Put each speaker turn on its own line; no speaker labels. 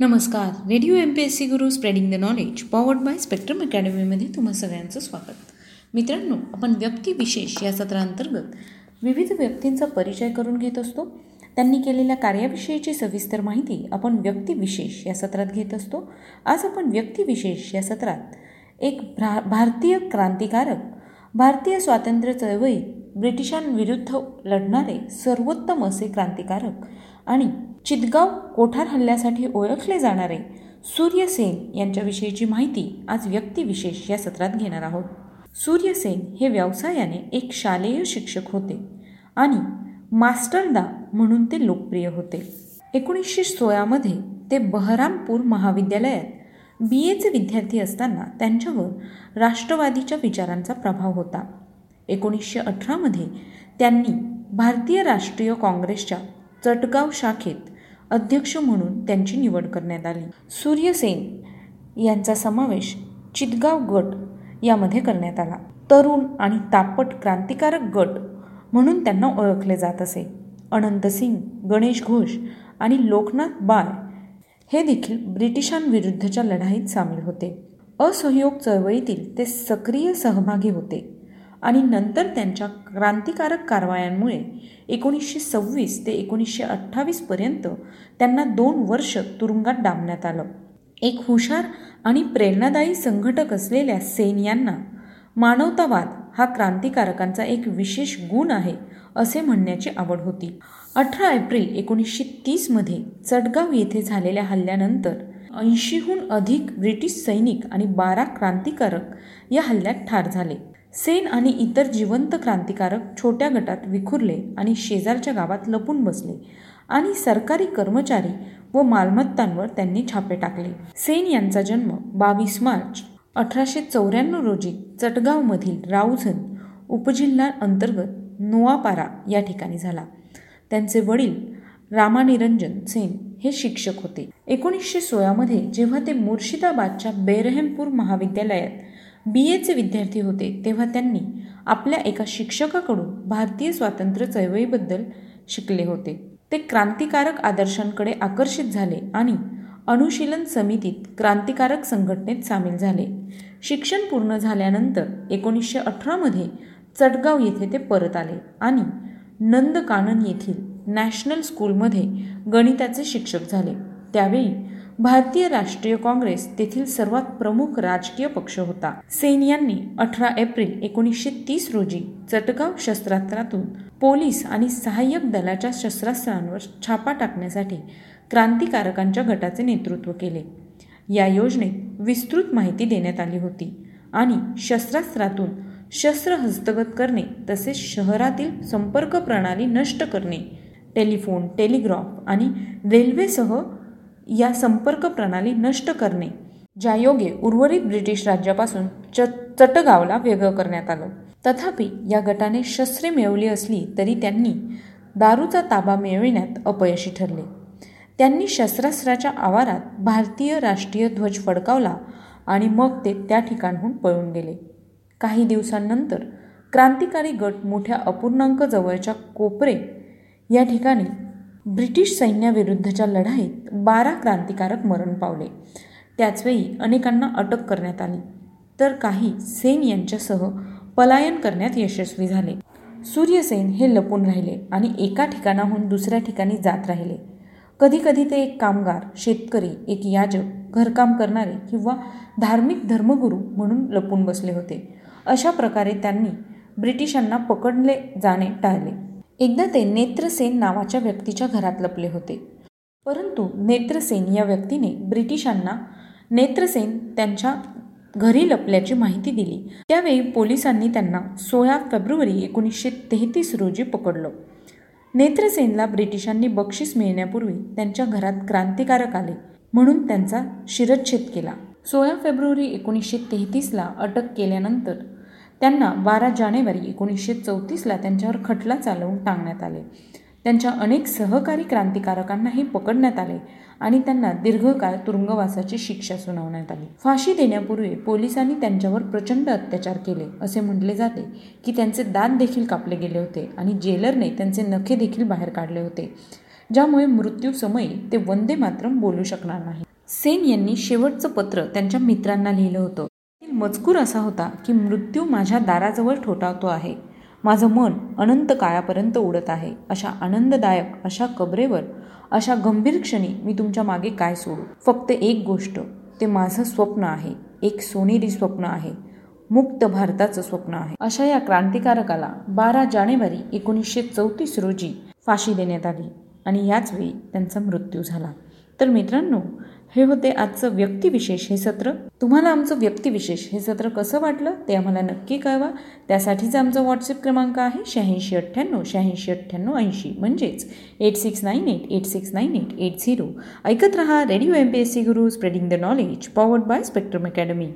नमस्कार. Radio M P S C Guru spreading the knowledge powered by spectrum अकॅडमीमध्ये तुम्हा सगळ्यांचं स्वागत. मित्रांनो आपण व्यक्तिविशेष या सत्रांतर्गत विविध व्यक्तींचा परिचय करून घेत असतो. त्यांनी केलेल्या कार्याविषयीची सविस्तर माहिती आपण व्यक्तिविशेष या सत्रात घेत असतो. आज आपण व्यक्तिविशेष या सत्रात एक भ्रा भारतीय क्रांतिकारक भारतीय स्वातंत्र्य चळवळीत ब्रिटिशांविरुद्ध लढणारे सर्वोत्तम असे क्रांतिकारक आणि चितगाव कोठार हल्ल्यासाठी ओळखले जाणारे सूर्यसेन यांच्याविषयीची माहिती आज व्यक्तिविशेष या सत्रात घेणार आहोत. सूर्यसेन हे व्यवसायाने एक शालेय शिक्षक होते आणि मास्टरदा म्हणून ते लोकप्रिय होते. एकोणीसशे सोळामध्ये ते बहरामपूर महाविद्यालयात बी एचे विद्यार्थी असताना त्यांच्यावर राष्ट्रवादीच्या विचारांचा प्रभाव होता. एकोणीसशे अठरामध्ये त्यांनी भारतीय राष्ट्रीय काँग्रेसच्या चटगाव शाखेत अध्यक्ष म्हणून त्यांची निवड करण्यात आली. सूर्यसेन यांचा समावेश चितगाव गट यामध्ये करण्यात आला. तरुण आणि तापट क्रांतिकारक गट म्हणून त्यांना ओळखले जात असे. अनंत सिंग गणेश घोष आणि लोकनाथ बाळ हे देखील ब्रिटिशांविरुद्धच्या लढाईत सामील होते. असहयोग चळवळीतील ते सक्रिय सहभागी होते. आणि नंतर त्यांच्या क्रांतिकारक कारवायांमुळे एकोणीसशे सव्वीस ते एकोणीसशे अठ्ठावीसपर्यंत त्यांना दोन वर्ष तुरुंगात डांबण्यात आलं. एक हुशार आणि प्रेरणादायी संघटक असलेल्या सेन यांना मानवतावाद हा क्रांतिकारकांचा एक विशेष गुण आहे असे म्हणण्याची आवड होती. अठरा एप्रिल एकोणीसशे तीसमध्ये चटगाव येथे झालेल्या हल्ल्यानंतर ऐंशीहून अधिक ब्रिटिश सैनिक आणि बारा क्रांतिकारक या हल्ल्यात ठार झाले. सेन आणि इतर जिवंत क्रांतिकारक छोट्या गटात विखुरले आणि शेजारच्या गावात लपून बसले आणि सरकारी कर्मचारी व मालमत्तांवर त्यांनी छापे टाकले. सेन यांचा जन्म बावीस मार्च अठराशे चौऱ्याण्णव रोजी चटगावमधील राऊझन उपजिल्हा अंतर्गत नोआपारा या ठिकाणी झाला. त्यांचे वडील रामानिरंजन सेन हे शिक्षक होते. एकोणीसशे सोळामध्ये जेव्हा ते मुर्शिदाबादच्या बेरहमपूर महाविद्यालयात बी एचे विद्यार्थी होते तेव्हा त्यांनी आपल्या एका शिक्षकाकडून भारतीय स्वातंत्र्य चळवळीबद्दल शिकले होते. ते क्रांतिकारक आदर्शांकडे आकर्षित झाले आणि अनुशीलन समितीत क्रांतिकारक संघटनेत सामील झाले. शिक्षण पूर्ण झाल्यानंतर एकोणीसशे अठरामध्ये चटगाव येथे ते परत आले आणि नंदकानन येथील नॅशनल स्कूलमध्ये गणिताचे शिक्षक झाले. त्यावेळी भारतीय राष्ट्रीय काँग्रेस तेथील सर्वात प्रमुख राजकीय पक्ष होता. सेन यांनी अठरा एप्रिल एकोणीसशे तीस रोजी चटगाव शस्त्रास्त्रातून पोलीस आणि सहाय्यक दलाच्या शस्त्रास्त्रांवर छापा टाकण्यासाठी क्रांतिकारकांच्या गटाचे नेतृत्व केले. या योजनेत विस्तृत माहिती देण्यात आली होती आणि शस्त्रास्त्रातून शस्त्र हस्तगत करणे तसेच शहरातील संपर्क प्रणाली नष्ट करणे टेलिफोन टेलिग्राफ आणि रेल्वेसह या संपर्क प्रणाली नष्ट करणे ज्यायोगे उर्वरित ब्रिटिश राज्यापासून च चटगावला वेगळं करण्यात आलं. तथापि या गटाने शस्त्रे मिळवली असली तरी त्यांनी दारूचा ताबा मिळविण्यात अपयशी ठरले. त्यांनी शस्त्रास्त्राच्या आवारात भारतीय राष्ट्रीय ध्वज फडकावला आणि मग ते त्या ठिकाणहून पळून गेले. काही दिवसांनंतर क्रांतिकारी गट मोठ्या अपूर्णांक जवळच्या कोपरे या ठिकाणी ब्रिटिश सैन्याविरुद्धच्या लढाईत बारा क्रांतिकारक मरण पावले. त्याचवेळी अनेकांना अटक करण्यात आली. तर काही सेन यांच्यासह पलायन करण्यात यशस्वी झाले. सूर्यसेन हे लपून राहिले आणि एका ठिकाणाहून दुसऱ्या ठिकाणी जात राहिले. कधीकधी ते एक कामगार शेतकरी एक याजक घरकाम करणारे किंवा धार्मिक धर्मगुरू म्हणून लपून बसले होते. अशा प्रकारे त्यांनी ब्रिटिशांना पकडले जाणे टाळले. एकदा ते नेत्रसेन नावाच्या व्यक्तीच्या घरात लपले होते. परंतु नेत्रसेन या व्यक्तीने ब्रिटिशांना नेत्रसेन त्यांच्या घरी लपल्याची माहिती दिली. त्यावेळी पोलिसांनी त्यांना सोळा फेब्रुवारी एकोणीसशे तेहतीस रोजी पकडलं. नेत्रसेनला ब्रिटिशांनी बक्षीस मिळण्यापूर्वी त्यांच्या घरात क्रांतिकारक आले म्हणून त्यांचा शिरच्छेद केला. सोळा फेब्रुवारी एकोणीसशे तेहतीसला अटक केल्यानंतर त्यांना बारा जानेवारी एकोणीसशे चौतीसला त्यांच्यावर खटला चालवून टांगण्यात आले. त्यांच्या अनेक सहकारी क्रांतिकारकांनाही पकडण्यात आले आणि त्यांना दीर्घकाळ तुरुंगवासाची शिक्षा सुनावण्यात आली. फाशी देण्यापूर्वी पोलिसांनी त्यांच्यावर प्रचंड अत्याचार केले. असे म्हटले जाते की त्यांचे दात देखील कापले गेले होते आणि जेलरने त्यांचे नखे देखील बाहेर काढले होते ज्यामुळे मृत्यूसमयी ते वंदे मातरम बोलू शकणार नाही. सेन यांनी शेवटचं पत्र त्यांच्या मित्रांना लिहिलं होतं. मजकूर असा होता की मृत्यू माझ्या दाराजवळ ठोठावतो आहे. माझं मन अनंत काळापर्यंत उडत आहे. अशा आनंददायक अशा कबरेवर अशा गंभीर क्षणी मी तुमच्या मागे काय सोडू? फक्त एक गोष्ट ते माझं स्वप्न आहे. एक सोनेरी स्वप्न आहे. मुक्त भारताचं स्वप्न आहे. अशा या क्रांतिकारकाला बारा जानेवारी एकोणीसशे चौतीस रोजी फाशी देण्यात आली आणि याच वेळी त्यांचा मृत्यू झाला. तर मित्रांनो हे होते आजचं व्यक्तिविशेष हे सत्र. तुम्हाला आमचं व्यक्तिविशेष हे सत्र कसं वाटलं ते आम्हाला नक्की कळवा. त्यासाठीचा आमचा व्हॉट्सअप क्रमांक आहे शहाऐंशी अठ्ठ्याण्णव शहाऐंशी अठ्ठ्याण्णव ऐंशी. म्हणजेच eight six nine eight eight six nine eight eight zero ऐकत रहा radio M P S C Guru spreading the knowledge powered by spectrum academy